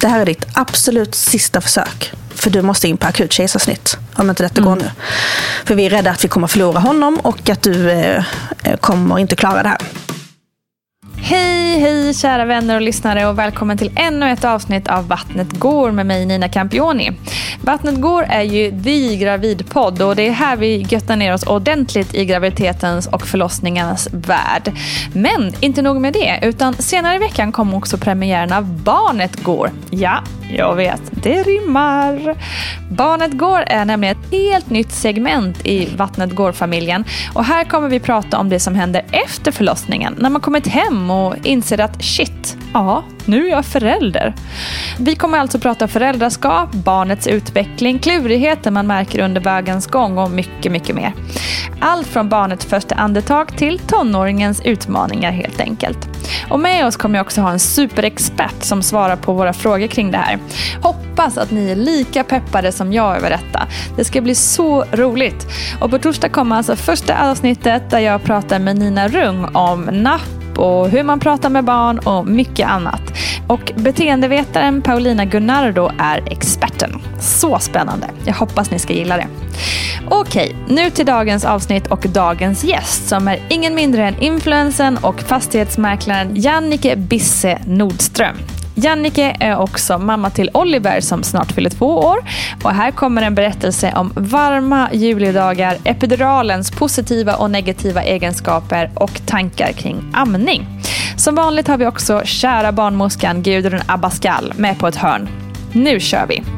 Det här är ditt absolut sista försök. För du måste in på akut kejsarsnitt. Om inte detta mm. går nu. För vi är rädda att vi kommer förlora honom och att du eh, kommer inte klara det här. Hej, hej kära vänner och lyssnare och välkommen till ännu ett avsnitt av Vattnet går med mig Nina Campioni. Vattnet går är ju the gravidpodd och det är här vi göttar ner oss ordentligt i graviditetens och förlossningarnas värld. Men inte nog med det, utan senare i veckan kommer också premiären av Barnet går. Ja, jag vet, det rimmar. Barnet går är nämligen ett helt nytt segment i Vattnet går-familjen och här kommer vi prata om det som händer efter förlossningen, när man kommit hem och inser att shit, ja, nu är jag förälder. Vi kommer alltså prata föräldraskap, barnets utveckling, klurigheter man märker under vägens gång och mycket, mycket mer. Allt från barnets första andetag till tonåringens utmaningar helt enkelt. Och med oss kommer jag också ha en superexpert som svarar på våra frågor kring det här. Hoppas att ni är lika peppade som jag över detta. Det ska bli så roligt. Och på torsdag kommer alltså första avsnittet där jag pratar med Nina Rung om napp och hur man pratar med barn och mycket annat. Och beteendevetaren Paulina Gunnardo är experten. Så spännande. Jag hoppas ni ska gilla det. Okej, nu till dagens avsnitt och dagens gäst som är ingen mindre än influensen och fastighetsmäklaren Jannike Bisse Nordström. Jannike är också mamma till Oliver som snart fyller två år. Och här kommer en berättelse om varma julidagar, epiduralens positiva och negativa egenskaper och tankar kring amning. Som vanligt har vi också kära barnmorskan Gudrun Abascal med på ett hörn. Nu kör vi!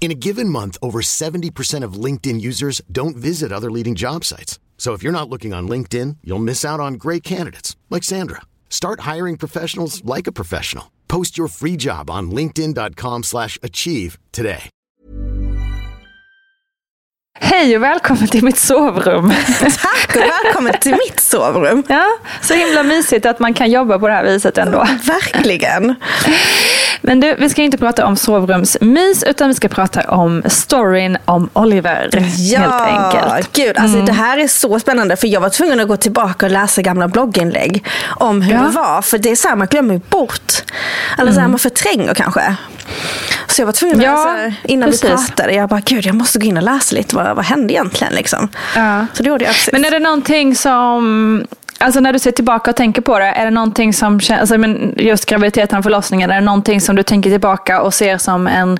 In a given month, over 70% of LinkedIn users don't visit other leading job sites. So if you're not looking on LinkedIn, you'll miss out on great candidates like Sandra. Start hiring professionals like a professional. Post your free job on linkedin.com/achieve today. Hej och välkommen till mitt sovrum. Tack och välkommen till mitt sovrum. Ja, så himla mysigt att man kan jobba på det här viset ändå. Verkligen. Men du, vi ska inte prata om sovrumsmys utan vi ska prata om storyn om Oliver. Ja, helt enkelt. gud. Alltså, Det här är så spännande för jag var tvungen att gå tillbaka och läsa gamla blogginlägg om hur Ja. det var. För det är så här, man glömmer bort. Eller så här, man förtränger kanske. Så jag var tvungen att Ja, läsa innan vi precis. pratade. Jag bara, gud jag måste gå in och läsa lite. Vad, vad hände egentligen? Liksom. Ja. Så det gjorde jag precis. Men är det någonting som Alltså när du ser tillbaka och tänker på det, är det någonting som känns, alltså men just graviditeten och förlossningen, är det någonting som du tänker tillbaka och ser som en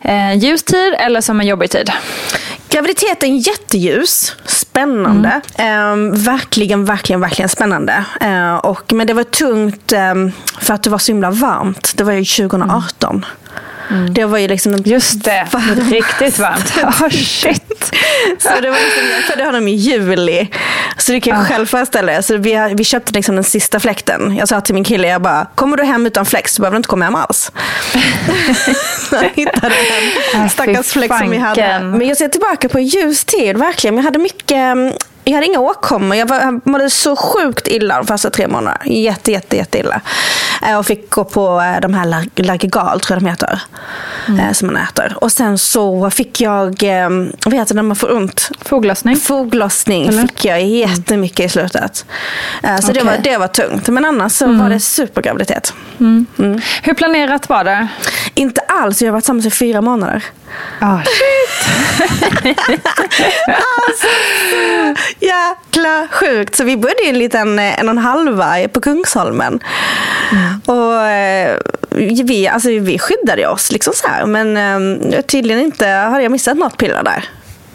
eh, ljus tid eller som en jobbig tid? Graviditeten jätteljus, spännande. Mm. Eh, verkligen, verkligen, verkligen spännande. Eh, och, men det var tungt eh, för att det var så himla varmt. Det var ju 2018. Mm. Det var ju liksom en Just det, riktigt varmt. Oh, shit. så det var liksom, jag födde honom i juli. Så du kan ju oh. själv föreställa dig. Så vi, vi köpte liksom den sista fläkten. Jag sa till min kille, jag bara, kommer du hem utan fläkt så behöver du inte komma hem alls. jag hittade en stackars fläkt som vi hade. Men jag ser tillbaka på ljus tid, verkligen. Jag hade mycket jag hade inga åkommor. Jag, jag mådde så sjukt illa de första tre månaderna. Jätte, jätte, jätte illa. Eh, och fick gå på eh, de här Largigal, tror jag de heter. Mm. Eh, som man äter. Och sen så fick jag, vad heter det när man får ont? Foglossning. Foglossning Eller? fick jag jättemycket i slutet. Så okay. det, var, det var tungt. Men annars så mm. var det supergraviditet. Mm. Mm. Hur planerat var det? Inte alls. Jag har varit tillsammans i fyra månader. Oh, alltså, jäkla sjukt. Så vi bodde i en liten en och en halva på Kungsholmen. Mm. Och eh, vi, alltså, vi skyddade oss liksom så här. Men eh, tydligen inte hade jag missat något piller där.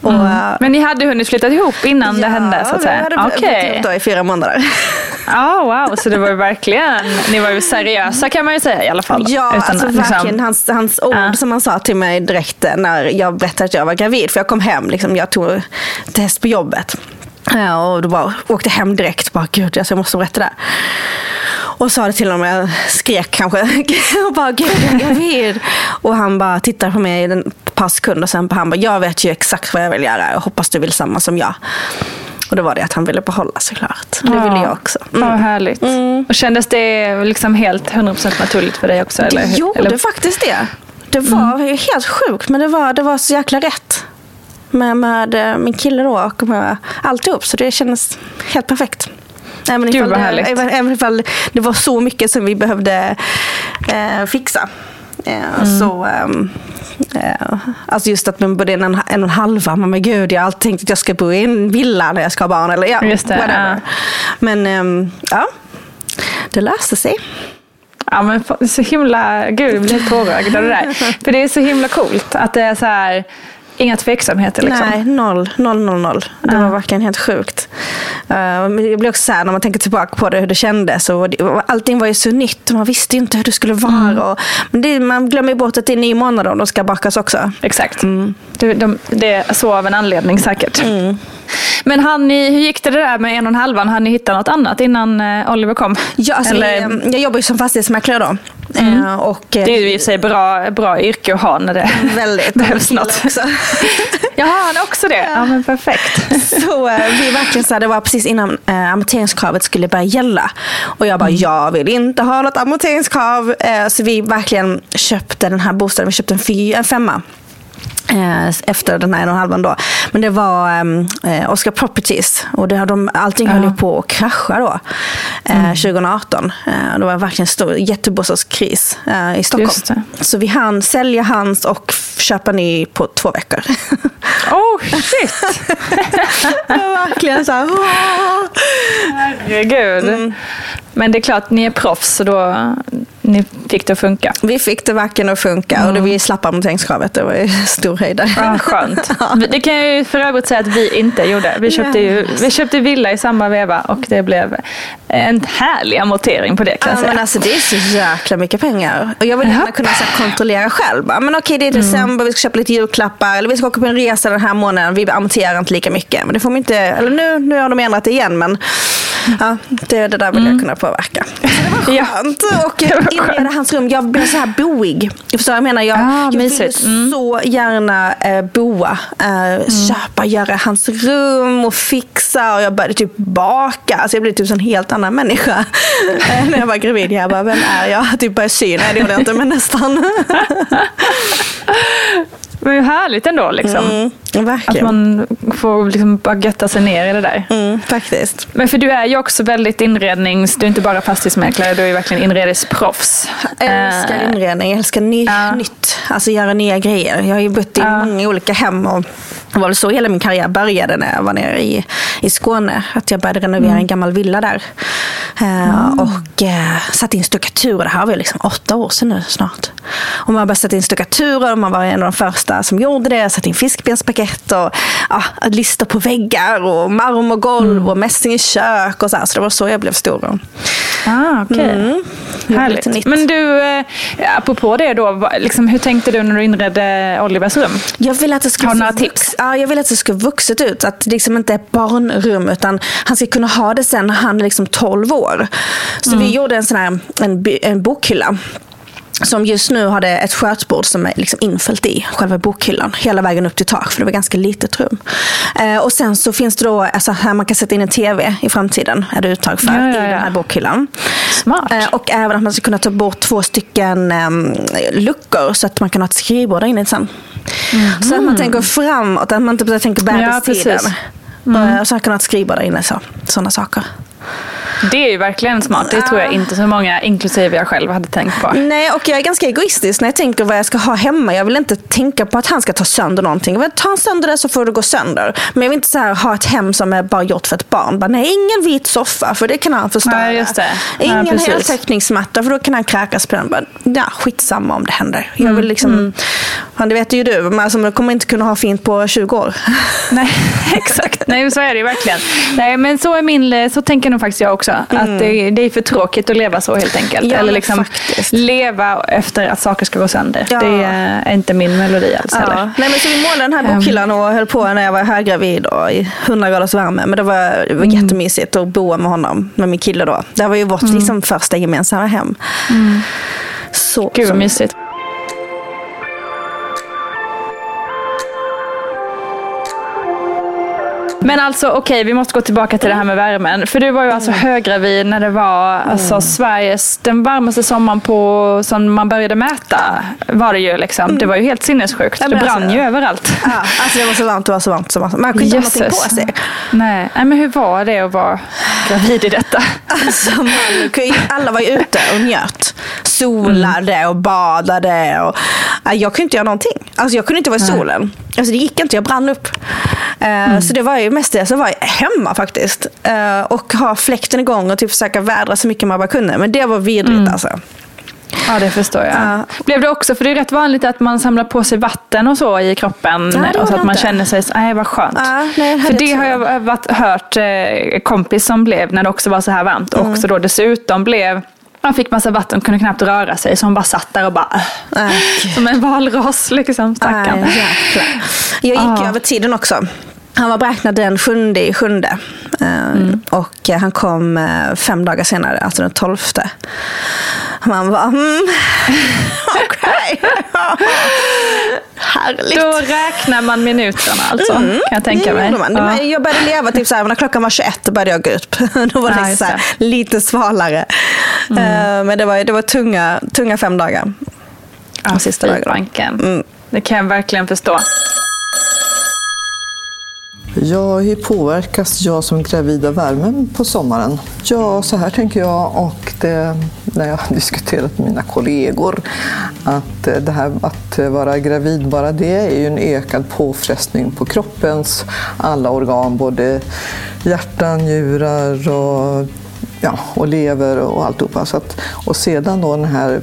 Och, mm. Eh, men ni hade hunnit flytta ihop innan ja, det hände? Så att säga. Ja, vi hade okay. bott i fyra månader. Oh, wow, så det var ju verkligen, ni var ju seriösa kan man ju säga i alla fall. Ja, Utan, alltså liksom, verkligen. Hans, hans ord uh. som han sa till mig direkt när jag berättade att jag var gravid. För jag kom hem, liksom, jag tog test på jobbet. Och då bara åkte hem direkt. Bara, Gud, alltså, jag måste berätta det. Och sa det till honom, jag skrek kanske. och bara, Gud, jag är gravid. och han bara tittar på mig ett par sekunder. Och sen på han bara, jag vet ju exakt vad jag vill göra. Jag hoppas du vill samma som jag. Och då var det att han ville behålla såklart. Det ja. ville jag också. Mm. Ja, härligt. Mm. Och kändes det liksom helt 100% naturligt för dig också? Eller? Det gjorde eller? faktiskt det. Det var mm. helt sjukt, men det var, det var så jäkla rätt. Med, med eh, min kille då och med alltihop. Så det kändes helt perfekt. Även Gud vad härligt. Det, även ifall det var så mycket som vi behövde eh, fixa. Eh, mm. Så, um, eh, alltså just att man bodde en, en och en halva. Men gud, jag har alltid tänkt att jag ska bo i en villa när jag ska ha barn. Eller ja, just det. Ja. Men um, ja, det löste sig. Ja men så himla, gud jag blir helt tårögd av det där. För det är så himla coolt att det är så här Inga tveksamheter liksom? Nej, noll. Noll, noll, noll. Det uh. var verkligen helt sjukt. Uh, det blir också så här när man tänker tillbaka på det, hur det kändes. Och det, allting var ju så nytt och man visste inte hur det skulle vara. Mm. Och, men det, man glömmer bort att det är nio månader och de ska bakas också. Exakt. Mm. Det, de, det är så av en anledning säkert. Mm. Men han, hur gick det där med en och en halvan? Hann ni hitta något annat innan eh, Oliver kom? Ja, alltså, Eller... jag, jag jobbar ju som fastighetsmäklare då. Mm. Uh, och, det är ju i sig bra, bra yrke att ha när det väldigt, behövs något. Också. Jaha, han också det? Ja, ja men perfekt. så uh, vi verkligen så här, det var precis innan uh, amorteringskravet skulle börja gälla. Och jag bara, mm. jag vill inte ha något amorteringskrav. Uh, så vi verkligen köpte den här bostaden, vi köpte en, fy, en femma. Eh, efter den här en och en halvan då. Men det var um, Oscar Properties och det, de, allting höll ju på att krascha då. Eh, mm. 2018. Eh, det var verkligen en stor jättebostadskris eh, i Stockholm. Så vi hann sälja hans och köpa ny på två veckor. Oh shit! verkligen så här. Herregud. Mm. Men det är klart, ni är proffs så då ni fick det att funka. Vi fick det verkligen att funka mm. och det, vi slapp amorteringskravet. Det var ju stor höjdare. Ja, skönt. ja. Det kan jag ju för övrigt säga att vi inte gjorde. Vi köpte, ju, vi köpte villa i samma veva och det blev en härlig amortering på det kan jag säga. Men alltså, det är så jäkla mycket pengar. Och jag vill gärna kunna så kontrollera själv. Men okej, det är december, mm. vi ska köpa lite julklappar. Eller vi ska åka på en resa den här månaden. Vi amorterar inte lika mycket. Men det får man inte, eller nu, nu har de ändrat det igen. Men Ja, det, det där vill jag mm. kunna påverka. Så det var skönt. Ja. Och inreda hans rum. Jag blev så här boig. Jag förstår jag menar? Jag, ah, jag vill mm. så gärna eh, boa. Eh, mm. Köpa, göra hans rum och fixa. Och jag började typ baka. Alltså jag blev typ en helt annan människa. eh, när jag var gravid. Jag bara, vem är jag? Typ började sy. Nej, det gjorde jag inte, men nästan. Men härligt ändå liksom. Mm. Att man får liksom bara götta sig ner i det där. Mm, faktiskt. Men för du är ju också väldigt inrednings... Du är inte bara fastighetsmäklare, du är verkligen inredningsproffs. Jag älskar inredning, jag älskar ny, ja. nytt. Alltså göra nya grejer. Jag har ju bott i ja. många olika hem och Det var väl så hela min karriär började när jag var nere i, i Skåne. Att jag började renovera Mm. en gammal villa där. Eh, Och uh, satte in stuckaturer. Det här var ju liksom åtta år sedan nu snart. Och man började sätta in stuckaturer och man var en av de första som gjorde det. Satte in fiskbenspaket och ja, listor på väggar och marmorgolv Mm. och mässing i kök och så här. Så det var så jag blev stor. Ah, okej. Mm. Härligt. Nytt. Men du, eh, apropå det då, liksom, hur tänkte du när du inredde Olivers rum? Jag vill att det ska Har du några tips? Ja, jag vill att det ska vuxet ut. Att det liksom inte är ett barnrum utan han ska kunna ha det sen när han är liksom 12 år. Så Mm. vi gjorde en sån här en, en bokhylla. Som just nu har det ett skötbord som är liksom infällt i själva bokhyllan. Hela vägen upp till tak, för det var ganska litet rum. Eh, och sen så finns det då, alltså här man kan sätta in en tv i framtiden, är det uttag för, Ja, ja, i den ja. här bokhyllan. Smart. Eh, och även att man ska kunna ta bort två stycken um, luckor så att man kan ha ett skrivbord där inne sen. Så att man tänker framåt, att man inte tänker Ja, bebistiden. precis. Mm. Och så kan man ha ett skrivbord där inne. Så, sådana saker. Det är ju verkligen smart. Det tror jag inte så många, inklusive jag själv, hade tänkt på. Nej, och jag är ganska egoistisk när jag tänker vad jag ska ha hemma. Jag vill inte tänka på att han ska ta sönder någonting. Vill ta sönder det så får det gå sönder. Men jag vill inte så här, ha ett hem som är bara gjort för ett barn. Bara, nej, ingen vit soffa för det kan han förstöra. Ja, Ingen heltäckningsmatta för då kan han kräkas på den. Bara, ja, skitsamma om det händer. Jag Mm, vill liksom, fan, det vet ju du, men alltså, man kommer inte kunna ha fint på 20 år. Nej, exakt. Nej, så är det ju verkligen. Nej, men så, är min, så tänker nog faktiskt jag också. Att det, det är för tråkigt att leva så helt enkelt. Mm. Ja, Eller liksom faktiskt. leva efter att saker ska gå sönder. Ja. Det är inte min melodi alls heller. Ja. Nej, men så vi målade den här bokhyllan och höll på när jag var höggravid och i 100 graders värme. Men det var, det var Mm. jättemysigt att bo med honom, med min kille då. Det var ju vårt liksom, första gemensamma hem. Så, Mm. Gud så vad mysigt. Men alltså okej, vi måste gå tillbaka till det här med värmen. För du var ju alltså Mm. höggravid när det var alltså, Sveriges, den varmaste sommaren på, som man började mäta. Var det ju liksom. Det var ju helt sinnessjukt. Ja, det brann alltså- ju överallt. Ja, alltså det var så varmt, det var så varmt. Så varmt. Man kunde inte ha någonting på sig. Nej. Nej, men hur var det att vara gravid i detta? Alltså, man, alla var ju ute och njöt. Solade och badade. Och, ja, jag kunde inte göra någonting. Alltså, jag kunde inte vara i solen. Alltså, det gick inte, jag brann upp. Eh, Så det var ju mest det, så var jag hemma faktiskt. Eh, och ha fläkten igång och typ försöka vädra så mycket man bara kunde. Men det var vidrigt alltså. Ja, det förstår jag. Ja. Blev det också, för det är rätt vanligt att man samlar på sig vatten och så i kroppen. Nej, och så att man inte. känner sig, nej vad skönt. Ja, nej, för det har jag varit, hört eh, kompis som blev när det också var så här varmt. Och Mm. också då dessutom blev han fick massa vatten och kunde knappt röra sig. Så hon bara satt där och bara... äh, som en valross liksom, stackarn. Jäklar. Jag gick Ah. över tiden också. Han var beräknad den sjunde i sjunde. Eh, Och eh, han kom eh, fem dagar senare, alltså den tolfte. Man var mm, okej. Härligt. Då räknar man minuterna alltså, kan jag tänka mig. Ja. Jag började leva typ såhär, när klockan var 21 då började jag gå ut. Då var det Ja, det. lite svalare. Eh, Men det var, det var tunga, tunga fem dagar. De sista fy dagarna. Mm. Det kan jag verkligen förstå. Ja, hur påverkas jag som gravid av värmen på sommaren? Ja, så här tänker jag och det, när jag har diskuterat med mina kollegor att det här att vara gravid, bara det är ju en ökad påfrestning på kroppens alla organ, både hjärta, njurar och, ja, och lever och alltihopa. Så att, och sedan då den här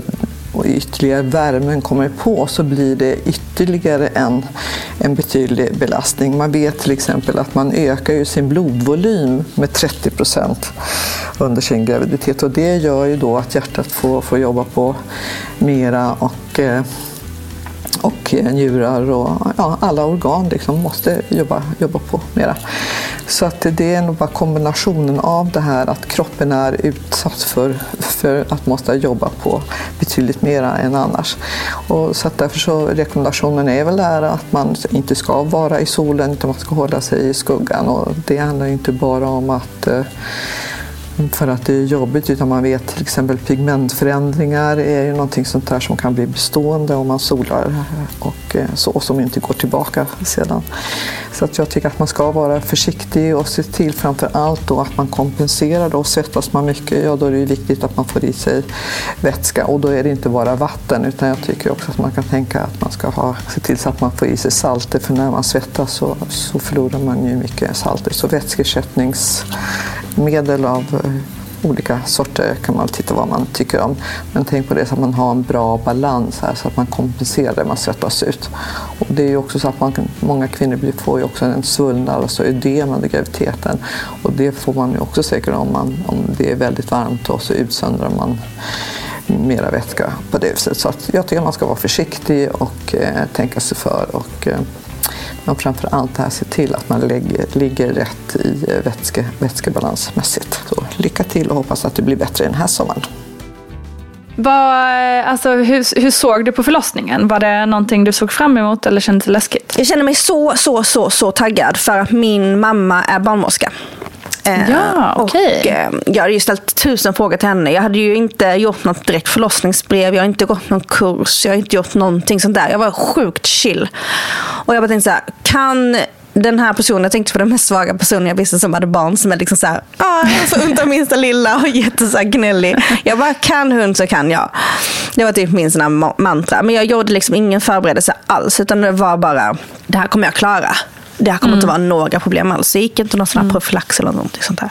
och ytterligare värmen kommer på så blir det ytterligare en, en betydlig belastning. Man vet till exempel att man ökar ju sin blodvolym med 30 procent under sin graviditet och det gör ju då att hjärtat får, får jobba på mera och eh, och eh, njurar och ja, alla organ liksom måste jobba, jobba på mera. Så att det är nog bara kombinationen av det här att kroppen är utsatt för, för att måste jobba på betydligt mera än annars. Och så att därför så rekommendationen är väl där att man inte ska vara i solen utan man ska hålla sig i skuggan och det handlar ju inte bara om att eh, för att det är jobbigt utan man vet till exempel pigmentförändringar är ju någonting sånt där som kan bli bestående om man solar och eh, så och som inte går tillbaka sedan. Så att jag tycker att man ska vara försiktig och se till framför allt då att man kompenserar. Då. Svettas man mycket, ja då är det viktigt att man får i sig vätska och då är det inte bara vatten utan jag tycker också att man kan tänka att man ska ha, se till så att man får i sig salter för när man svettas så, så förlorar man ju mycket salter. Så vätskeersättnings Medel av eh, olika sorter kan man titta vad man tycker om. Men tänk på det så att man har en bra balans här så att man kompenserar det man svettas ut. Och det är ju också så att man, många kvinnor får ju också en svullnad, alltså ödem under graviditeten. Och det får man ju också säkert om, man, om det är väldigt varmt och så utsöndrar man mera vätska på det viset. Så att jag tycker man ska vara försiktig och eh, tänka sig för. Och, eh, men framför allt här se till att man lägger, ligger rätt i eh, vätske, vätskebalansmässigt. Så lycka till och hoppas att det blir bättre den här sommaren. Vad, alltså, hur, hur såg du på förlossningen? Var det någonting du såg fram emot eller kändes det läskigt? Jag känner mig så, så, så, så taggad för att min mamma är barnmorska. Eh, ja. Okay. Eh, jag hade ju ställt tusen frågor till henne. Jag hade ju inte gjort något direkt förlossningsbrev. Jag har inte gått någon kurs. Jag har inte gjort någonting sånt där. Jag var sjukt chill. Och jag bara tänkte så här, kan den här personen, jag tänkte på den mest svaga personen jag visste som hade barn som är liksom så här, ah, så ont av minsta lilla och jättegnällig. Jag bara, kan hon så kan jag. Det var typ min sån mantra. Men jag gjorde liksom ingen förberedelse alls, utan det var bara, det här kommer jag klara det här kommer mm. inte vara några problem alls. Det gick inte någon sån här mm. profylax eller någonting sånt där.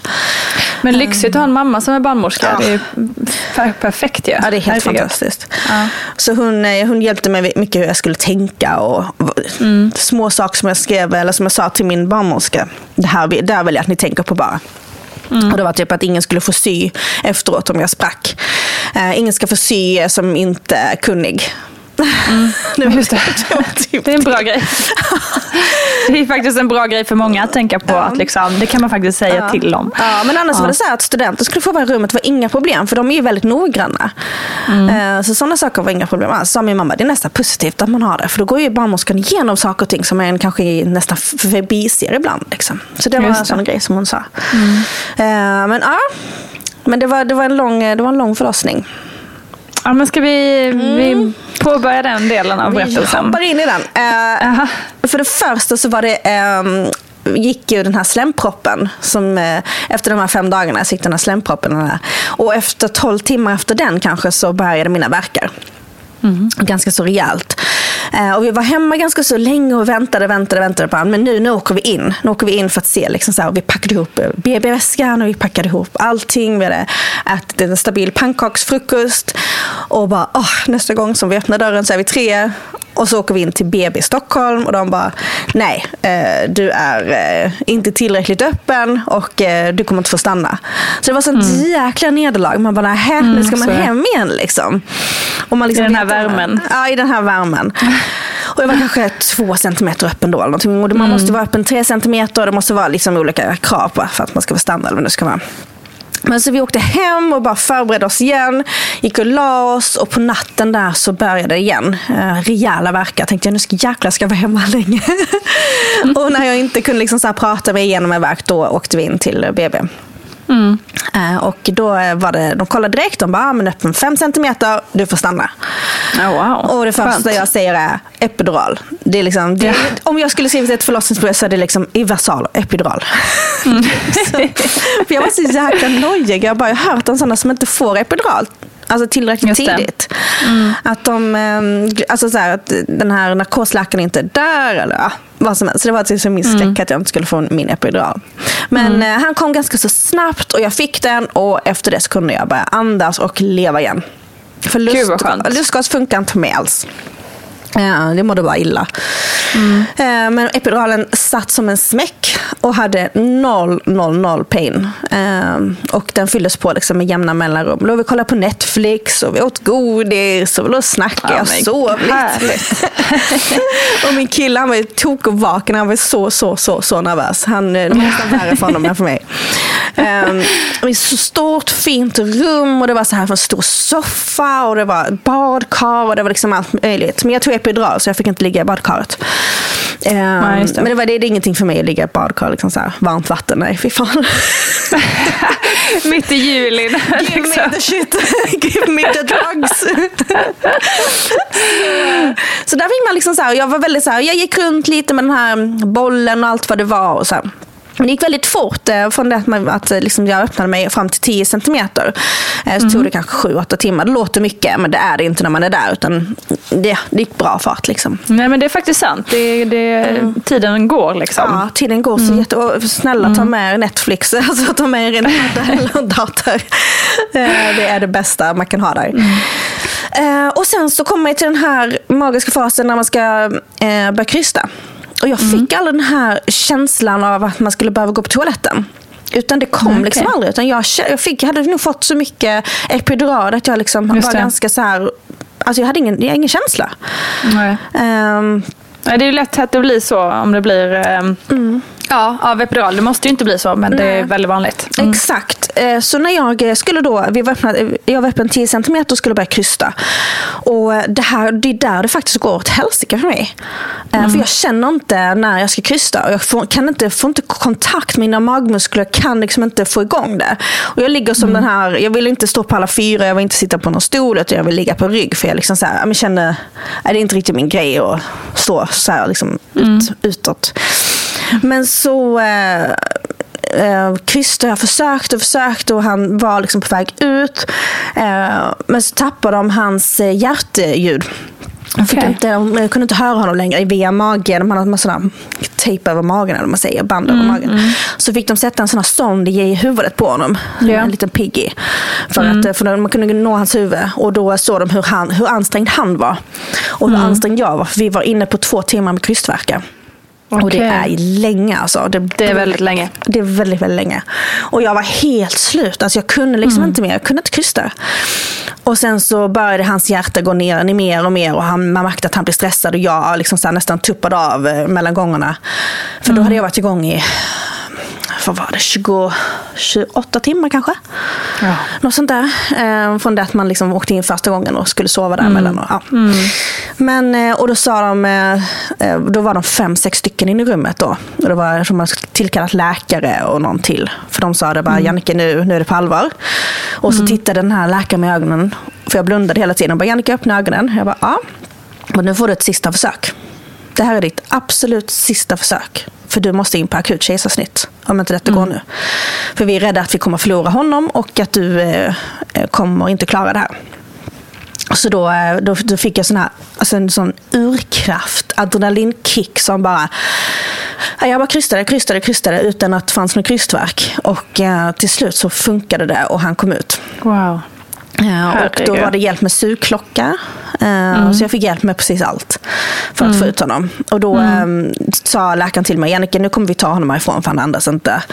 Men lyxigt att ha en mamma som är barnmorska. Ja. Det är perfekt ju. Ja. det är helt fantastiskt. Ja. Så hon, eh, hon hjälpte mig mycket hur jag skulle tänka och mm. små saker som jag skrev, eller som jag sa till min barnmorska. Det här, det här vill jag att ni tänker på bara. Mm. Och det var typ att ingen skulle få sy efteråt om jag sprack. Uh, ingen ska få sy som inte är kunnig. Mm. Just det. det är en bra grej. Det är faktiskt en bra grej för många att tänka på. Att liksom, det kan man faktiskt säga ja. till om. Ja, men annars ja. var det så att studenter skulle få vara i rummet var inga problem. För de är ju väldigt noggranna. Mm. Eh, så sådana saker var inga problem alls. Sa min mamma, det är nästan positivt att man har det. För då går ju barnmorskan igenom saker och ting som en kanske nästan förbiser ibland. Liksom. Så det var Just en sån grej som hon sa. Mm. Eh, men ja, men det var, det, var en lång, det var en lång förlossning. Ja, men ska vi, mm. vi påbörja den delen av berättelsen? Vi hoppar in i den. Uh, för det första så var det um, gick ju den här slemproppen. Som, eh, efter de här fem dagarna så gick den här slemproppen. Där. Och efter tolv timmar efter den kanske så började mina verkar. Mm. Ganska så rejält. Eh, och vi var hemma ganska så länge och väntade, väntade, väntade på honom. Men nu, nu åker vi in. Nu åker vi in för att se. Liksom så här, och vi packade ihop BB-väskan och vi packade ihop allting. Vi hade ätit en stabil pannkaksfrukost. Och bara, oh, nästa gång som vi öppnar dörren så är vi tre. Och så åker vi in till BB i Stockholm och de bara, nej, eh, du är eh, inte tillräckligt öppen och eh, du kommer inte få stanna. Så det var sånt mm. jäkla nederlag. Man bara, här, mm, nu ska man hem igen. Liksom. Och man liksom I den här värmen. Ja, i den här värmen. Och jag var kanske två centimeter öppen då. Eller någonting. Och man mm. måste vara öppen tre centimeter och det måste vara liksom olika krav för att man ska få stanna. Eller vad det ska vara. Men så vi åkte hem och bara förberedde oss igen. Gick och la oss och på natten där så började det igen. Uh, rejäla verkar. Tänkte jag nu ska jäklar ska jag vara hemma länge. och när jag inte kunde liksom så prata mig igenom en verk då åkte vi in till BB. Mm. Uh, och då var det, de kollade direkt, de bara, ah, men öppen 5 centimeter, du får stanna. Oh, wow. Och det första Skönt. jag säger är epidural. Det är liksom, det, ja. Om jag skulle skriva ett förlossningsbrev så är det liksom i versal, epidural. Mm. så, jag var så jäkla nojig. Jag har bara hört om sådana som inte får epidural. Alltså tillräckligt tidigt. Mm. Att, de, ehm, alltså så här, att den här narkosläkaren inte är där. Eller ja, vad som helst. Så det var liksom min skräck mm. att jag inte skulle få min epidural. Men mm. Eh, han kom ganska så snabbt och jag fick den. Och efter det så kunde jag börja andas och leva igen. För lust, lustgas funkar inte för mig alls. Det mådde bara illa. Mm. Eh, men epiduralen satt som en smäck och hade noll, noll, noll pain. Eh, och den fylldes på liksom med jämna mellanrum. Då vi kollade på Netflix och vi åt godis och vi låg och snackade. jag sov lite. och min kille han var tokvaken. Han var så, så, så, så nervös. Han, det var nästan värre för honom än för mig. Um, ett så stort fint rum och det var så här en stor soffa och det var badkar och det var liksom allt möjligt. Men jag tog epidural så jag fick inte ligga i badkaret. Ja, just det. Men det, var, det är ingenting för mig att ligga i badkar, liksom så här, varmt vatten. Nej, fy fan. Mitt i juli. Give me the shit. Give me the drugs. så där fick man liksom så här, jag var väldigt så här, jag gick runt lite med den här bollen och allt vad det var. Och så här. Men det gick väldigt fort eh, från det att, man, att eh, liksom jag öppnade mig fram till 10 centimeter. Eh, så tog det kanske 7-8 timmar. Det låter mycket, men det är det inte när man är där. Utan det, det gick bra fart. Liksom. Nej men det är faktiskt sant. Det, det, Tiden går liksom. Ja, tiden går så jätte... och Snälla ta med er Netflix. Alltså ta med er en eller dator. Det är det bästa man kan ha där. Eh, Och sen så kommer jag till den här magiska fasen när man ska börja krysta. Och jag fick aldrig den här känslan av att man skulle behöva gå på toaletten. Utan det kom Okej. liksom aldrig. Utan jag, jag, fick, jag hade nog fått så mycket epidural att jag liksom var ganska så här... Alltså jag hade ingen, jag hade ingen känsla. Nej. Nej, Det är ju lätt att det blir så om det blir ehm, ja, av epidural. Det måste ju inte bli så, men det är Nej. väldigt vanligt. Exakt. Eh, Så när jag eh, skulle då, vi var öppna, jag var öppen 10 cm och skulle börja krysta. Och eh, det, här, det är där det faktiskt går åt helsike för mig. Eh, För jag känner inte när jag ska krysta. Och jag får, kan inte, får inte kontakt med mina magmuskler. Jag kan liksom inte få igång det. Och jag ligger som den här, jag vill inte stå på alla fyra, jag vill inte sitta på någon stol. Utan jag vill ligga på rygg. För jag liksom så här, ja, men känner, nej, det är inte riktigt min grej att stå så här liksom ut, utåt. Men så eh, eh, Christer jag försökte och försökte och han var liksom på väg ut. Eh, men så tappade de hans eh, hjärtljud. Jag, fick Okej. inte, jag kunde inte höra honom längre via magen. De hade en massa tejp över magen, eller man säger, band över magen. Så fick de sätta en sån här sond i huvudet på honom. Ja. En liten piggy. För att eh, för man kunde nå hans huvud. Och då såg de hur, han, hur ansträngd han var. Och hur ansträngd jag var. För vi var inne på två timmar med krystvärkar. Och det är länge alltså. Det, Det är väldigt länge. det är väldigt, väldigt länge. Och jag var helt slut. Alltså jag kunde liksom Mm. inte mer. Jag kunde inte krysta. Och sen så började hans hjärta gå ner i mer och mer. Och han, man märkte att han blev stressad. Och jag liksom så nästan tuppade av eh, mellan gångerna. För Mm. då hade jag varit igång i vad var det, 20, 28 timmar kanske. Ja. Något sånt där. Eh, från det att man liksom åkte in första gången och skulle sova där mellan. Och, ja. Men, eh, och då sa de, eh, eh, då var de fem, sex stycken inne i rummet då. Och det var som man tillkallat läkare och någon till. För de sa det bara, Jannike nu, nu är det på allvar. Och så tittade den här läkaren med ögonen. För jag blundade hela tiden. Och bara, Jannike öppna ögonen. Jag bara, ja. Och nu får du ett sista försök. Det här är ditt absolut sista försök. För du måste in på akut kejsarsnitt. Om inte detta går nu. För vi är rädda att vi kommer förlora honom och att du eh, eh, kommer inte klara det här. Så då, eh, då, då fick jag sån här, alltså en sån urkraft, adrenalinkick som bara... Ja, Jag bara krystade, krystade, krystade utan att det fanns någon krystverk. Och eh, till slut så funkade det och han kom ut. Wow. Ja, och då var det hjälp med sugklocka. Eh, Så jag fick hjälp med precis allt för att få ut honom. Och då eh, sa läkaren till mig, Jannike nu kommer vi ta honom härifrån för han andas inte.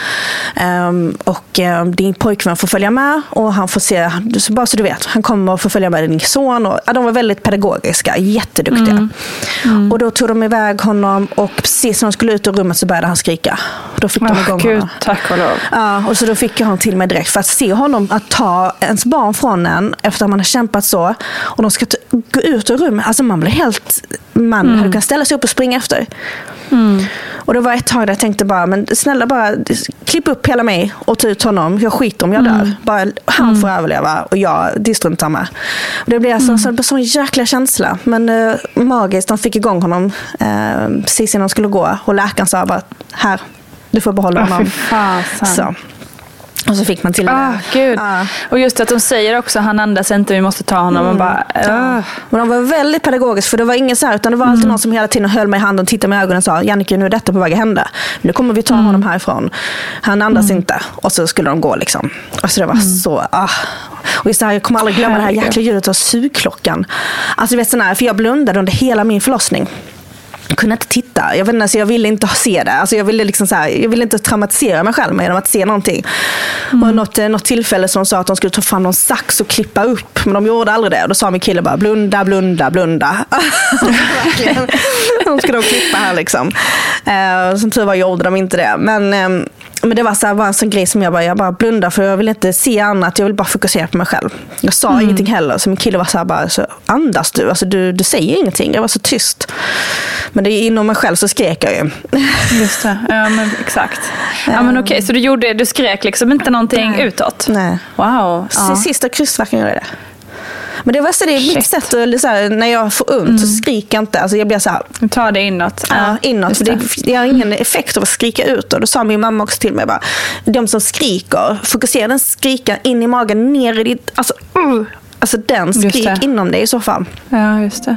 Ehm, och eh, din pojkvän får följa med och han får se, så bara så du vet, han kommer att få följa med din son. Och, ja, de var väldigt pedagogiska, jätteduktiga. Och då tog de iväg honom och precis när de skulle ut ur rummet så började han skrika. Då fick de Oh, igång Gud, honom. tack och lov. Ja, och så då fick jag honom till mig direkt. För att se honom att ta ens barn från en efter att man har kämpat så. Och de ska gå ut ur rummet. Alltså man blir helt... Man hade kunnat ställa sig upp och springa efter. Och det var ett tag där jag tänkte bara, men snälla bara klipp upp hela mig och ta ut honom. Jag skiter om jag dör. Bara, han får överleva och jag, det med. Och det blev alltså så, en sån jäkla känsla. Men eh, magiskt, de fick igång honom eh, precis innan de skulle gå. Och läkaren sa bara, här, du får behålla honom. fasen. Så. Och så fick man till Ah, det. gud. Ja. Och just att de säger också han andas inte, vi måste ta honom. Och bara, uh. Men de var väldigt pedagogiska, för det var ingen så här, utan det var alltid någon som hela tiden höll mig i handen, tittade mig i ögonen och sa Jannike, nu är detta på väg att hända. Nu kommer vi ta honom härifrån. Han andas inte. Och så skulle de gå liksom. Alltså det var så, ah. Och just det här, jag kommer aldrig glömma det här Herregud. jäkla ljudet av sugklockan. Alltså du vet sån här, för jag blundade under hela min förlossning. Kunde inte titta. Jag, vet inte, alltså jag ville inte se det. Alltså jag, ville liksom så här, jag ville inte traumatisera mig själv genom att se någonting. Och något, eh, något tillfälle som de sa att de skulle ta fram någon sax och klippa upp. Men de gjorde aldrig det. Och då sa min kille bara blunda, blunda, blunda. De skulle de klippa här liksom. Eh, som tur var gjorde de inte det. Men, eh, men det var, så här, var en sån grej som jag bara, jag bara blundade för jag vill inte se annat. Jag vill bara fokusera på mig själv. Jag sa ingenting heller. Så min kille var så här bara, så andas du? Alltså, du, du säger ingenting. Jag var så tyst. Men det är inom mig själv så skrek jag ju. Just det, ja men exakt. Ja men okej, så du, gjorde, du skrek liksom inte någonting Nej. utåt? Nej. Wow. Ja. Sista krystvärken gjorde jag det. Men det värsta det är mitt sätt att, så här, när jag får ont så skriker jag inte. Alltså jag blir så här, Ta det inåt. ja, inåt. just För det, det har ingen effekt av att skrika ut. Och då sa min mamma också till mig, bara, de som skriker, fokusera den skrika in i magen, ner i ditt... Alltså, uh, alltså den, skrik inom dig i så fall. Ja, just det.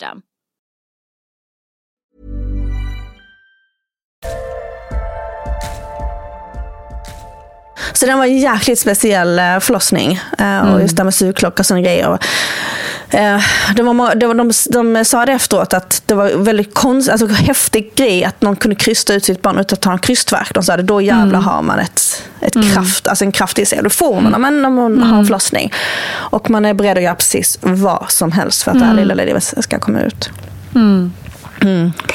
Så den var en jäkligt speciell eh, förlossning. Eh, Och just det här med sugklocka och sådana grejer. Eh, det var, var, de, de sa det efteråt att det var väldigt konst, alltså, häftig grej att någon kunde krysta ut sitt barn utan att ta en krystvärk. De sa det, då jävlar har man ett, ett kraft, alltså en kraftig serie. Då får man mm. om man har en förlossning. Och man är beredd att göra precis vad som helst för att det här lilla livet ska komma ut.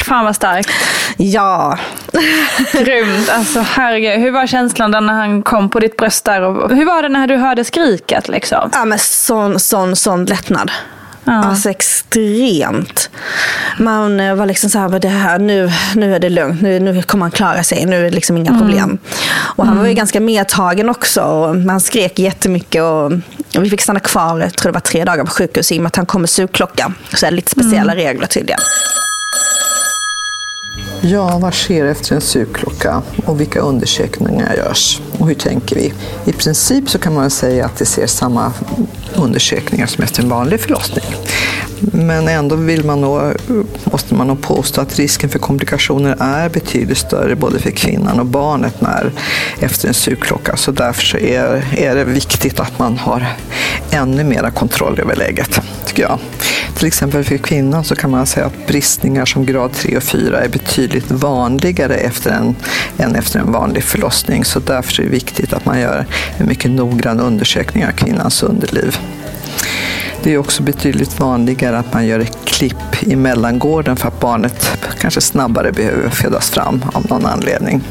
Fan vad starkt. Ja, Grymt. Alltså herregud. Hur var känslan när han kom på ditt bröst där? Och hur var det när du hörde skriket liksom? Ja, men sån, sån, sån lättnad. Alltså extremt. Man eh, var liksom så här, "Men det här nu, nu är det lugnt, nu, nu kommer han klara sig, nu är det liksom inga problem. Och han var ju ganska medtagen också. Och man skrek jättemycket och, vi fick stanna kvar, jag tror det var tre dagar på sjukhus i och med att han kom med sugklocka. Så är det lite speciella regler tydligen. Ja, vad sker efter en sugklocka och vilka undersökningar görs? Och hur tänker vi? I princip så kan man säga att det ser samma undersökningar som efter en vanlig förlossning. Men ändå vill man nog, måste man nog påstå att risken för komplikationer är betydligt större både för kvinnan och barnet när, efter en sugklocka. Så därför så är, är det viktigt att man har ännu mera kontroll över läget, tycker jag. Till exempel för kvinnan så kan man säga att bristningar som grad 3 och 4 är betydligt vanligare efter en, än efter en vanlig förlossning. Så därför är det viktigt att man gör en mycket noggrann undersökning av kvinnans underliv. Det är också betydligt vanligare att man gör ett klipp i mellangården för att barnet kanske snabbare behöver födas fram av någon anledning.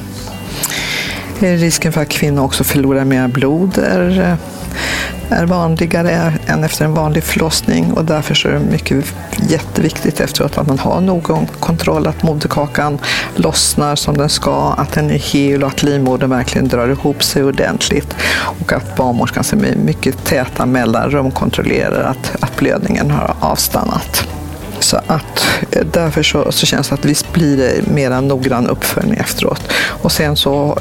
Risken för att kvinnor också förlorar mer blod är eh, är vanligare än efter en vanlig förlossning och därför så är det mycket jätteviktigt efteråt att man har någon kontroll att moderkakan lossnar som den ska, att den är hel och att livmodern verkligen drar ihop sig ordentligt och att barnmorskan med mycket täta mellanrum kontrollerar att, att blödningen har avstannat. Så att eh, därför så, så känns det att visst blir det mer noggrann uppföljning efteråt. Och sen så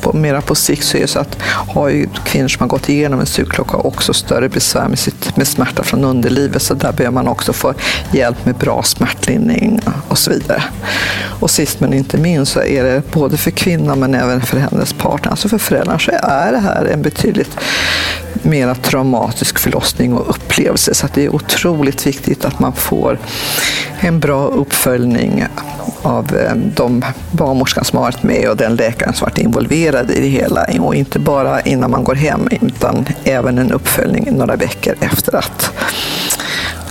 på, mera på sikt så är det så att har ju kvinnor som har gått igenom en sugklocka också större besvär med, sitt, med smärta från underlivet så där behöver man också få hjälp med bra smärtlindring och så vidare. Och sist men inte minst så är det både för kvinnan men även för hennes partner, alltså för föräldrarna, så är det här en betydligt mera traumatisk förlossning och upplevelse. Så det är otroligt viktigt att man får en bra uppföljning av eh, de barnmorskan som har varit med och den läkaren som varit involverad i det hela. Och inte bara innan man går hem utan även en uppföljning några veckor efter att,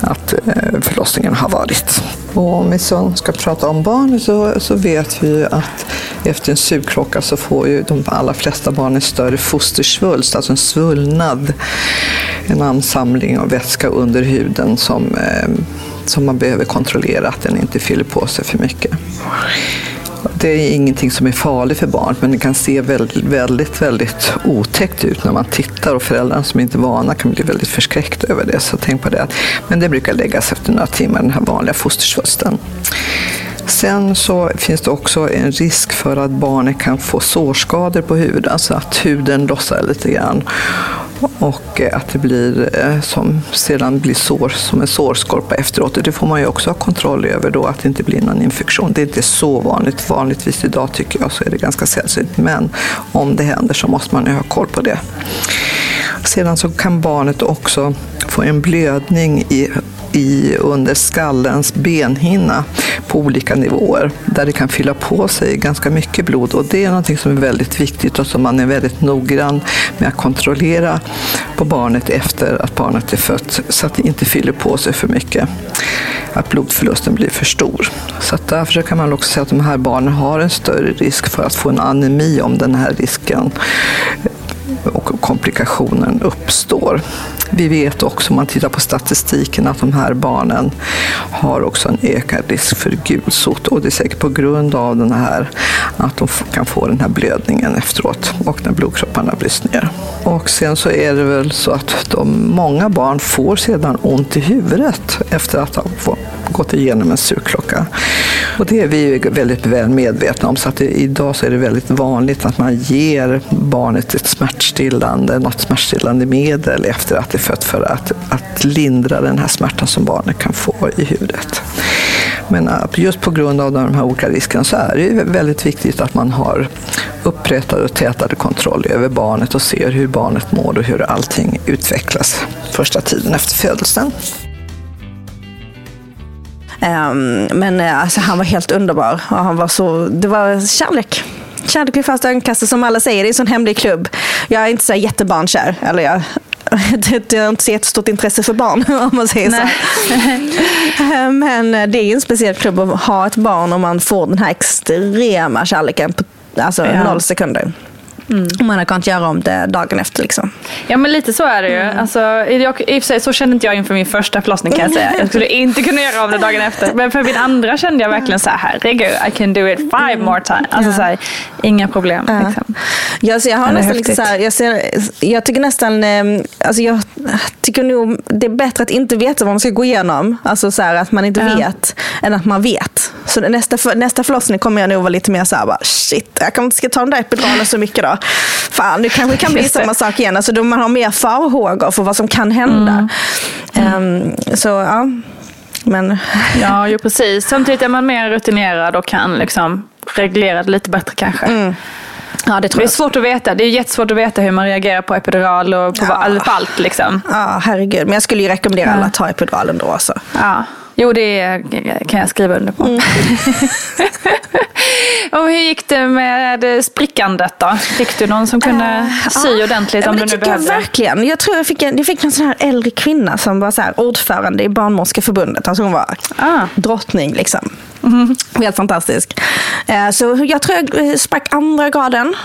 att eh, förlossningen har varit. Och om vi så ska prata om barn så, så vet vi att efter en sugklocka så får ju de allra flesta barn en större fostersvulst, alltså en svullnad, en ansamling av vätska under huden som eh, som man behöver kontrollera att den inte fyller på sig för mycket. Det är ingenting som är farligt för barn, men det kan se väldigt, väldigt, väldigt otäckt ut när man tittar och föräldrarna som inte är vana kan bli väldigt förskräckta över det. Så tänk på det. Men det brukar läggas efter några timmar, den här vanliga fostersvulsten. Sen så finns det också en risk för att barnet kan få sårskador på huden, alltså att huden lossar lite grann och eh, att det blir eh, som sedan blir sår, som en sårskorpa efteråt. det får man ju också ha kontroll över då, att det inte blir någon infektion. Det är inte så vanligt. Vanligtvis idag tycker jag så är det ganska sällsynt. Men om det händer så måste man ju ha koll på det. Sedan så kan barnet också få en blödning i i, under skallens benhinna på olika nivåer där det kan fylla på sig ganska mycket blod. Och det är någonting som är väldigt viktigt och som man är väldigt noggrann med att kontrollera på barnet efter att barnet är fött så att det inte fyller på sig för mycket. Att blodförlusten blir för stor. Så att därför kan man också säga att de här barnen har en större risk för att få en anemi om den här risken och komplikationen uppstår. Vi vet också om man tittar på statistiken att de här barnen har också en ökad risk för gulsot och det är säkert på grund av den här att de kan få den här blödningen efteråt och när blodkropparna bryts ner. Och sen så är det väl så att de, många barn får sedan ont i huvudet efter att ha gått igenom en sugklocka. Och det är vi väldigt väl medvetna om så att det, idag så är det väldigt vanligt att man ger barnet ett smärtstillande, något smärtstillande medel efter att det är fött för att, att lindra den här smärtan som barnet kan få i huvudet. Men äh, just på grund av de här olika riskerna så är det väldigt viktigt att man har upprättad och tätade kontroll över barnet och ser hur barnet mår och hur allting utvecklas första tiden efter födelsen. Um, men äh, alltså, han var helt underbar. Och han var så, det var kärlek. Kärlek vid första ögonkastet som alla säger. Det är en sån hemlig klubb. Jag är inte så jättebarnkär. Eller jag, det, har inte så jättestort intresse för barn om man säger Nej. så. Men det är en speciell klubb att ha ett barn och man får den här extrema kärleken på alltså, ja. noll sekunder. Mm. Man har kunnat göra om det dagen efter. Liksom. Ja men lite så är det ju. Mm. Alltså, jag, I och för sig så kände inte jag inför min första förlossning kan jag säga. Jag skulle inte kunna göra om det dagen efter. Men för min andra kände jag verkligen så här, herregud, I can do it five more times. Alltså, så här, inga problem. Ja. Liksom. Ja, så jag, har nästan lite så här, jag, ser, jag tycker nästan, ehm, alltså jag tycker nog det är bättre att inte veta vad man ska gå igenom. Alltså så här, att man inte ja. vet, än att man vet. Så nästa, nästa förlossning kommer jag nog vara lite mer så här, bara, shit, jag kanske inte ska ta den där epiduralen så mycket då fan, det kanske kan bli samma sak igen. Alltså, då man har mer farhågor för vad som kan hända. Mm. Um, så ja, men... Ja, jo, precis. Samtidigt är man mer rutinerad och kan liksom reglera det lite bättre kanske. Mm. Ja, det, tror det är svårt att veta. Det är jättesvårt att veta hur man reagerar på epidural och på ja. allt. Liksom. Ja, herregud. Men jag skulle ju rekommendera ja. alla att ta epidural ändå. Alltså. Ja. Jo, det kan jag skriva under på. Mm. och hur gick det med sprickandet då? Fick du någon som kunde uh, sy ordentligt om ja, du nu behövde? Jag verkligen. Jag tror jag fick en, jag fick en sån här äldre kvinna som var så här ordförande i Barnmorskeförbundet. Alltså hon var ah. drottning liksom. Mm. Helt fantastisk. Uh, så jag tror jag sprack andra graden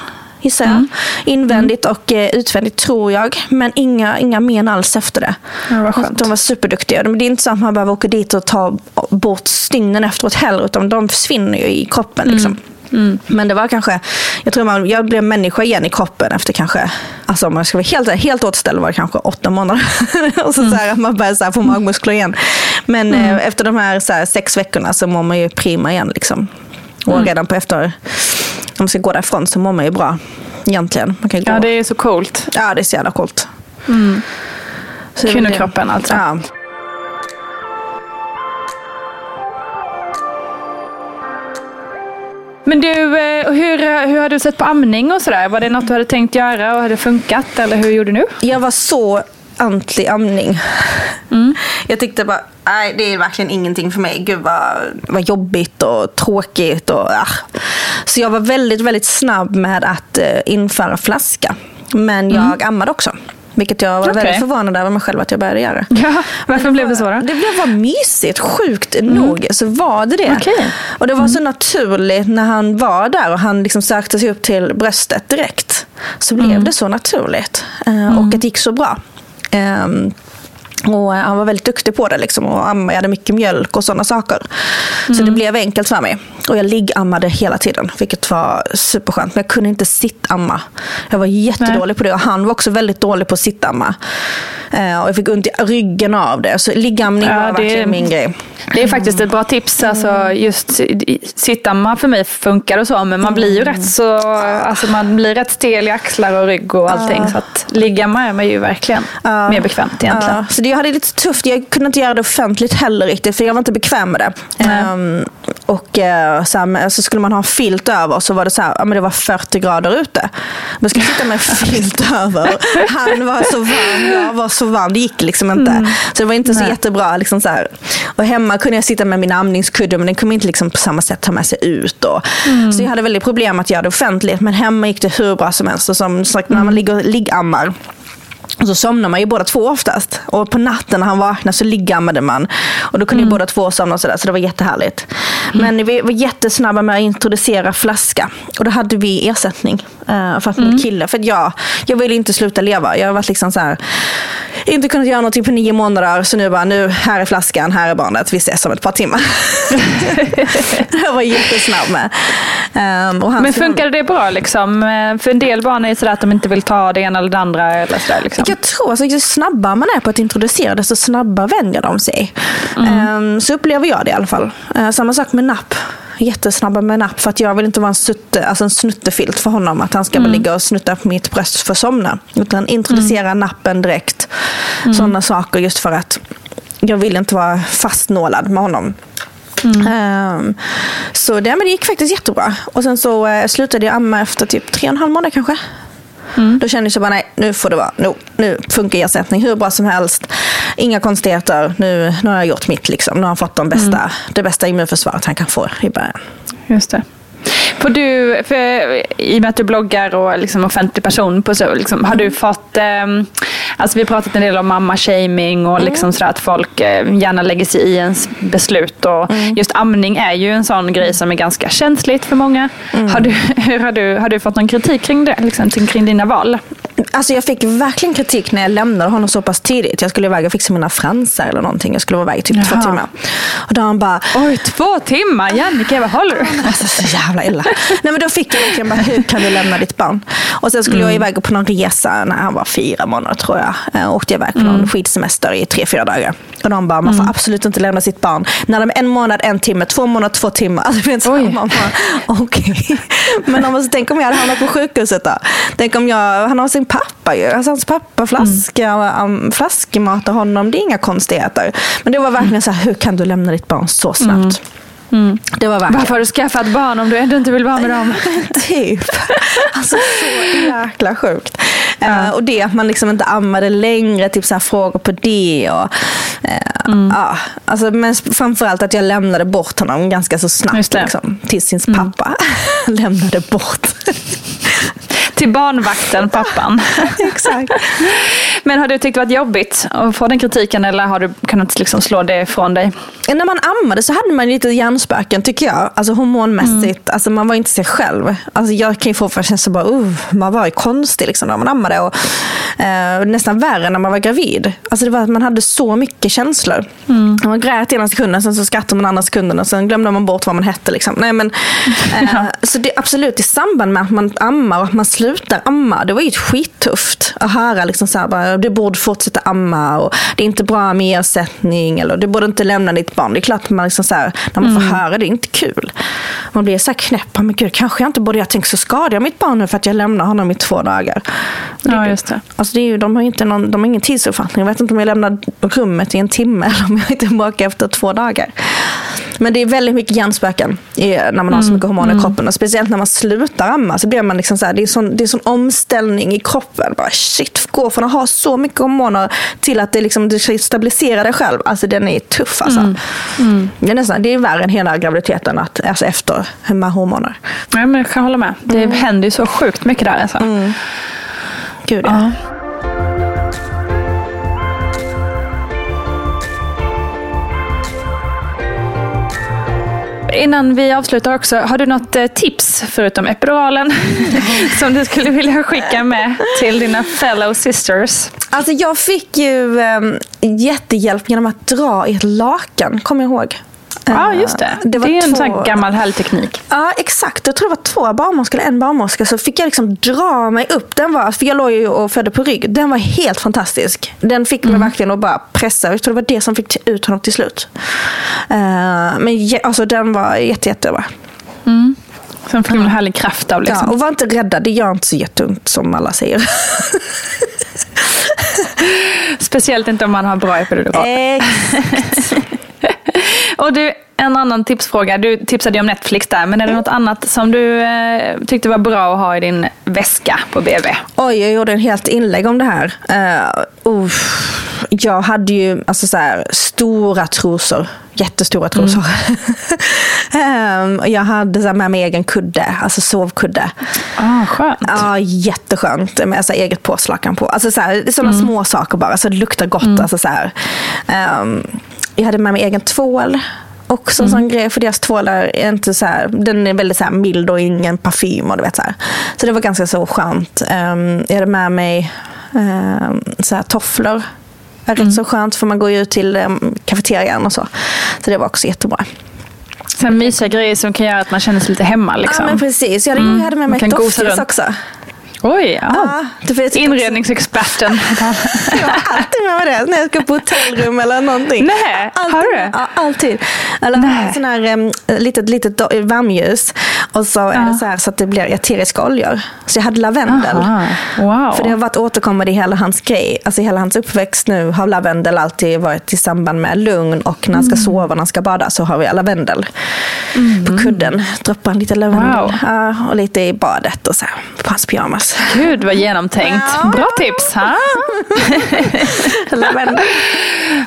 gissar jag. Mm. Invändigt och eh, utvändigt tror jag. Men inga, inga men alls efter det. Ja. De var superduktiga. Det är inte så att man behöver åka dit och ta bort stygnen efteråt heller. Utan de försvinner ju i kroppen. Liksom. Mm. Mm. Men det var kanske, jag tror man, jag blev människa igen i kroppen efter kanske, alltså om man ska vara helt, helt återställd var det kanske åtta månader. och så, mm. så här, man började så här, få magmuskler igen. Men mm. eh, efter de här, så här, sex veckorna så mår man ju prima igen. Liksom. Och mm. redan på efter, om man ska gå därifrån så mår man ju bra. Egentligen. Man kan gå. Ja, det är så coolt. Ja, det är så jävla coolt. Mm. Kvinnokroppen alltså. Ja. Men du, eh, hur, hur har du sett på amning och sådär? Var det något du hade tänkt göra och hade funkat? Eller hur gjorde du? Jag var så anti-amning. Mm. Jag tyckte bara, nej det är verkligen ingenting för mig. Gud vad, vad jobbigt och tråkigt. Och, ah. Så jag var väldigt, väldigt snabb med att uh, införa flaska. Men jag mm. ammade också. Vilket jag var okay. väldigt förvånad över mig själv att jag började göra. Ja, varför det blev det så då? Det blev bara mysigt. Sjukt mm. nog så var det det. Okay. Och det var mm. så naturligt när han var där och han liksom sökte sig upp till bröstet direkt. Så blev mm. det så naturligt. Uh, och det gick så bra. Um, och han var väldigt duktig på det liksom, och ammade mycket mjölk och sådana saker. Mm. Så det blev enkelt för mig. Och jag liggammade hela tiden, vilket var superskönt. Men jag kunde inte sittamma. Jag var jättedålig Nej. på det och han var också väldigt dålig på att sittamma. Eh, och jag fick ont i ryggen av det. Så liggamning ja, var verkligen min grej. Det är faktiskt ett bra tips. Alltså, just sittamma för mig funkar och så, men man blir ju mm. rätt så, alltså, man blir rätt stel i axlar och rygg och allting. Ja. Så att liggamma är man ju verkligen ja. mer bekvämt egentligen. Ja. Så det, jag hade lite tufft. Jag kunde inte göra det offentligt heller riktigt, för jag var inte bekväm med det. Um, och uh, så, här, så, skulle man ha en filt över så var det så här, ja, men det var 40 grader ute. Man skulle sitta med filt över. Han var så varm, jag var så varm. Det gick liksom inte. Mm. Så det var inte så Nej. jättebra. Liksom så här. Och hemma kunde jag sitta med min amningskudde men den kunde inte liksom på samma sätt ta med sig ut. Och, mm. Så jag hade väldigt problem att göra det offentligt. Men hemma gick det hur bra som helst. Och som sagt, när man mm. ligger och liggammar och så somnar man ju båda två oftast. Och på natten när han vaknade så liggammade man. Och då kunde mm. ju båda två somna och sådär. Så det var jättehärligt. Mm. Men vi var jättesnabba med att introducera flaska. Och då hade vi ersättning uh, för att mm. min kille. För jag, jag ville inte sluta leva. Jag har varit liksom så här, inte kunnat göra någonting på nio månader. Så nu bara, nu, här är flaskan, här är barnet. Vi ses om ett par timmar. jag var jättesnabb med. Um, Men funkade det bra liksom? För en del barn är det sådär att de inte vill ta det ena eller det andra. Eller sådär, liksom. Jag tror att ju snabbare man är på att introducera det, så snabbare vänjer de sig. Mm. Um, så upplever jag det i alla fall. Uh, samma sak med napp jättesnabba med napp för att jag vill inte vara en, sutte, alltså en snuttefilt för honom. Att han ska mm. ligga och snutta på mitt bröst för att somna. Utan introducera mm. nappen direkt. Mm. Sådana saker just för att jag vill inte vara fastnålad med honom. Mm. Um, så det, men det gick faktiskt jättebra. Och sen så uh, slutade jag amma efter typ tre och en halv månad kanske. Mm. Då kände jag bara, nej, nu får det vara. Nu, nu funkar ersättning hur bra som helst. Inga konstigheter. Nu, nu har jag gjort mitt. Liksom. Nu har han fått de bästa, mm. det bästa immunförsvaret han kan få i början. Just det. Får du, för, I och med att du bloggar och liksom offentlig person, på så, liksom, har du fått... Eh, alltså vi har pratat en del om mamma-shaming och mm. liksom sådär att folk eh, gärna lägger sig i ens beslut. Och mm. Just amning är ju en sån grej som är ganska känsligt för många. Mm. Har, du, hur har, du, har du fått någon kritik kring det? Liksom, kring dina val? Alltså jag fick verkligen kritik när jag lämnade honom så pass tidigt. Jag skulle iväg och fixa mina fransar eller någonting. Jag skulle vara iväg i typ Jaha. två timmar. Och då han bara... Oj, två timmar? Jannica, vad håller du? Alltså så jävla illa. Nej men då fick jag verkligen bara, hur kan du lämna ditt barn? Och sen skulle mm. jag iväg på någon resa när han var fyra månader tror jag. Eh, åkte jag iväg på någon mm. skidsemester i tre, fyra dagar. Och de bara, man får mm. absolut inte lämna sitt barn. När de är en månad, en timme, två månader, två timmar. Alltså, man bara, okay. Men om, tänk om jag hade hamnat på sjukhuset då? Tänk om jag, han har sin pappa ju. Alltså, hans pappa flaska, mm. um, flaskmatar honom. Det är inga konstigheter. Men det var verkligen så här, hur kan du lämna ditt barn så snabbt? Mm. Mm. Det var Varför har du skaffat barn om du ändå inte vill vara med dem? typ. Alltså så jäkla sjukt. Eh, och det att man liksom inte ammade längre, typ så frågor på det. Och, eh, Mm. ja, alltså, men framförallt att jag lämnade bort honom ganska så snabbt. Mm. liksom, till sin pappa. lämnade bort. Till barnvakten, pappan. Exakt. Men har du tyckt det varit jobbigt att få den kritiken eller har du kunnat liksom slå det ifrån dig? När man ammade så hade man lite hjärnspöken tycker jag. Alltså hormonmässigt. Alltså man var inte sig själv. Alltså jag kan ju få för så bara, uh, man var ju konstig liksom när man ammade. Och, eh, nästan värre när man var gravid. Alltså det var att man hade så mycket känslor. Man grät ena sekunden, sen så skrattade man andra sekunden och sen glömde man bort vad man hette. Liksom. Nej, men, eh, så det är absolut i samband med att man ammar och att man slutar amma. Det var ju skittufft att höra liksom så här, bara, du borde fortsätta amma och det är inte bra med ersättning eller du borde inte lämna ditt barn. Det är klart man liksom så här, när man får höra det, är inte kul. Man blir så här knäpp, men gud kanske jag inte borde, jag tänker så skadar jag mitt barn nu för att jag lämnar honom i två dagar. Ja, just det. Alltså det är ju, de, har inte någon, de har ingen tidsuppfattning. Jag vet inte om jag lämnar rummet i en timme eller om jag är tillbaka efter två dagar. Men det är väldigt mycket hjärnspöken när man har så mycket hormoner i kroppen. Och speciellt när man slutar amma så blir man liksom så här, det är sån, det är sån omställning i kroppen. Bara shit, gå från att ha så mycket hormoner till att det, liksom, det ska stabilisera dig själv. Alltså den är tuff alltså. Det, är nästan, det är värre än hela graviditeten att, alltså efter med hormoner. Ja, men jag kan hålla med. Det händer ju så sjukt mycket där. Alltså. Gud ja. Innan vi avslutar också, har du något eh, tips förutom epiduralen som du skulle vilja skicka med till dina fellow sisters? Alltså jag fick ju um, jättehjälp genom att dra i ett lakan, kommer jag ihåg. Ja, Eh, just det. Det, det var är en två- sån här gammal härlig teknik. Ja, exakt. Jag tror det var två barnmorskor eller en barnmorska. Så fick jag liksom dra mig upp. Den var, för jag låg ju och födde på rygg. Den var helt fantastisk. Den fick mig verkligen att bara pressa. Jag tror det var det som fick ut honom till slut. Eh, men alltså, den var jätte, jättebra. Sen fick man en härlig kraft av liksom. Ja, och var inte rädda. Det gör inte så jätteont som alla säger. Speciellt inte om man har bra epidural. Exakt. Och du, en annan tipsfråga. Du tipsade ju om Netflix där, men är det något annat som du eh, tyckte var bra att ha i din väska på BB? Oj, jag gjorde en helt inlägg om det här. Uh, uff. jag hade ju alltså, så här, stora trosor. Jättestora trosor. Ehm, och jag hade så här, med mig egen kudde, alltså sovkudde. Ah, skönt. Ja, jätteskönt med så här, eget påslakan på. Alltså, så här, sådana små saker bara, så det luktar gott. Alltså, så här. Jag hade med mig egen tvål. Också en sån grej, för deras tvålar är inte så här, den är väldigt så mild och ingen parfym. Och du vet, så, här. så det var ganska så skönt. Ehm, jag hade med mig um, så här, tofflor. Det är Rätt så skönt för man går ju ut till um, kafeterian och så. Så det var också jättebra. Sen mysiga grejer som kan göra att man känner sig lite hemma. Liksom. Ja men precis, jag hade, jag hade med mig doftljus också. Oj, ja. Ja, Inredningsexperten. Jag har alltid med mig det när jag ska på hotellrum eller någonting. Nej, alltid, har du? Ja, alltid. Eller Nej. sån här um, litet, litet varmljus. Och så är det så, här, så att det blir eteriska oljor. Så jag hade lavendel. Aha, wow. För det har varit återkommande i hela hans grej. Alltså i hela hans uppväxt nu har lavendel alltid varit i samband med lugn. Och när han Mm. ska sova, när han ska bada så har vi lavendel på kudden. Droppar lite lavendel. Wow. Och lite i badet och så här, på hans pyjamas. Gud vad genomtänkt. Ja. Bra tips. Ha?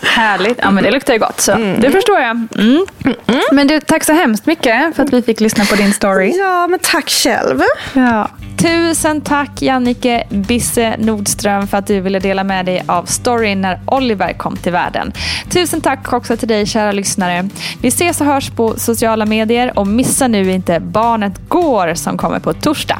Härligt. Ja, men det luktar ju gott. Så. Det förstår jag. Mm. Men du, tack så hemskt mycket för att vi fick lyssna på din story. Ja, men tack själv. Ja. Tusen tack Jannike Bisse Nordström för att du ville dela med dig av storyn när Oliver kom till världen. Tusen tack också till dig kära lyssnare. Vi ses och hörs på sociala medier och missa nu inte Barnet Går som kommer på torsdag.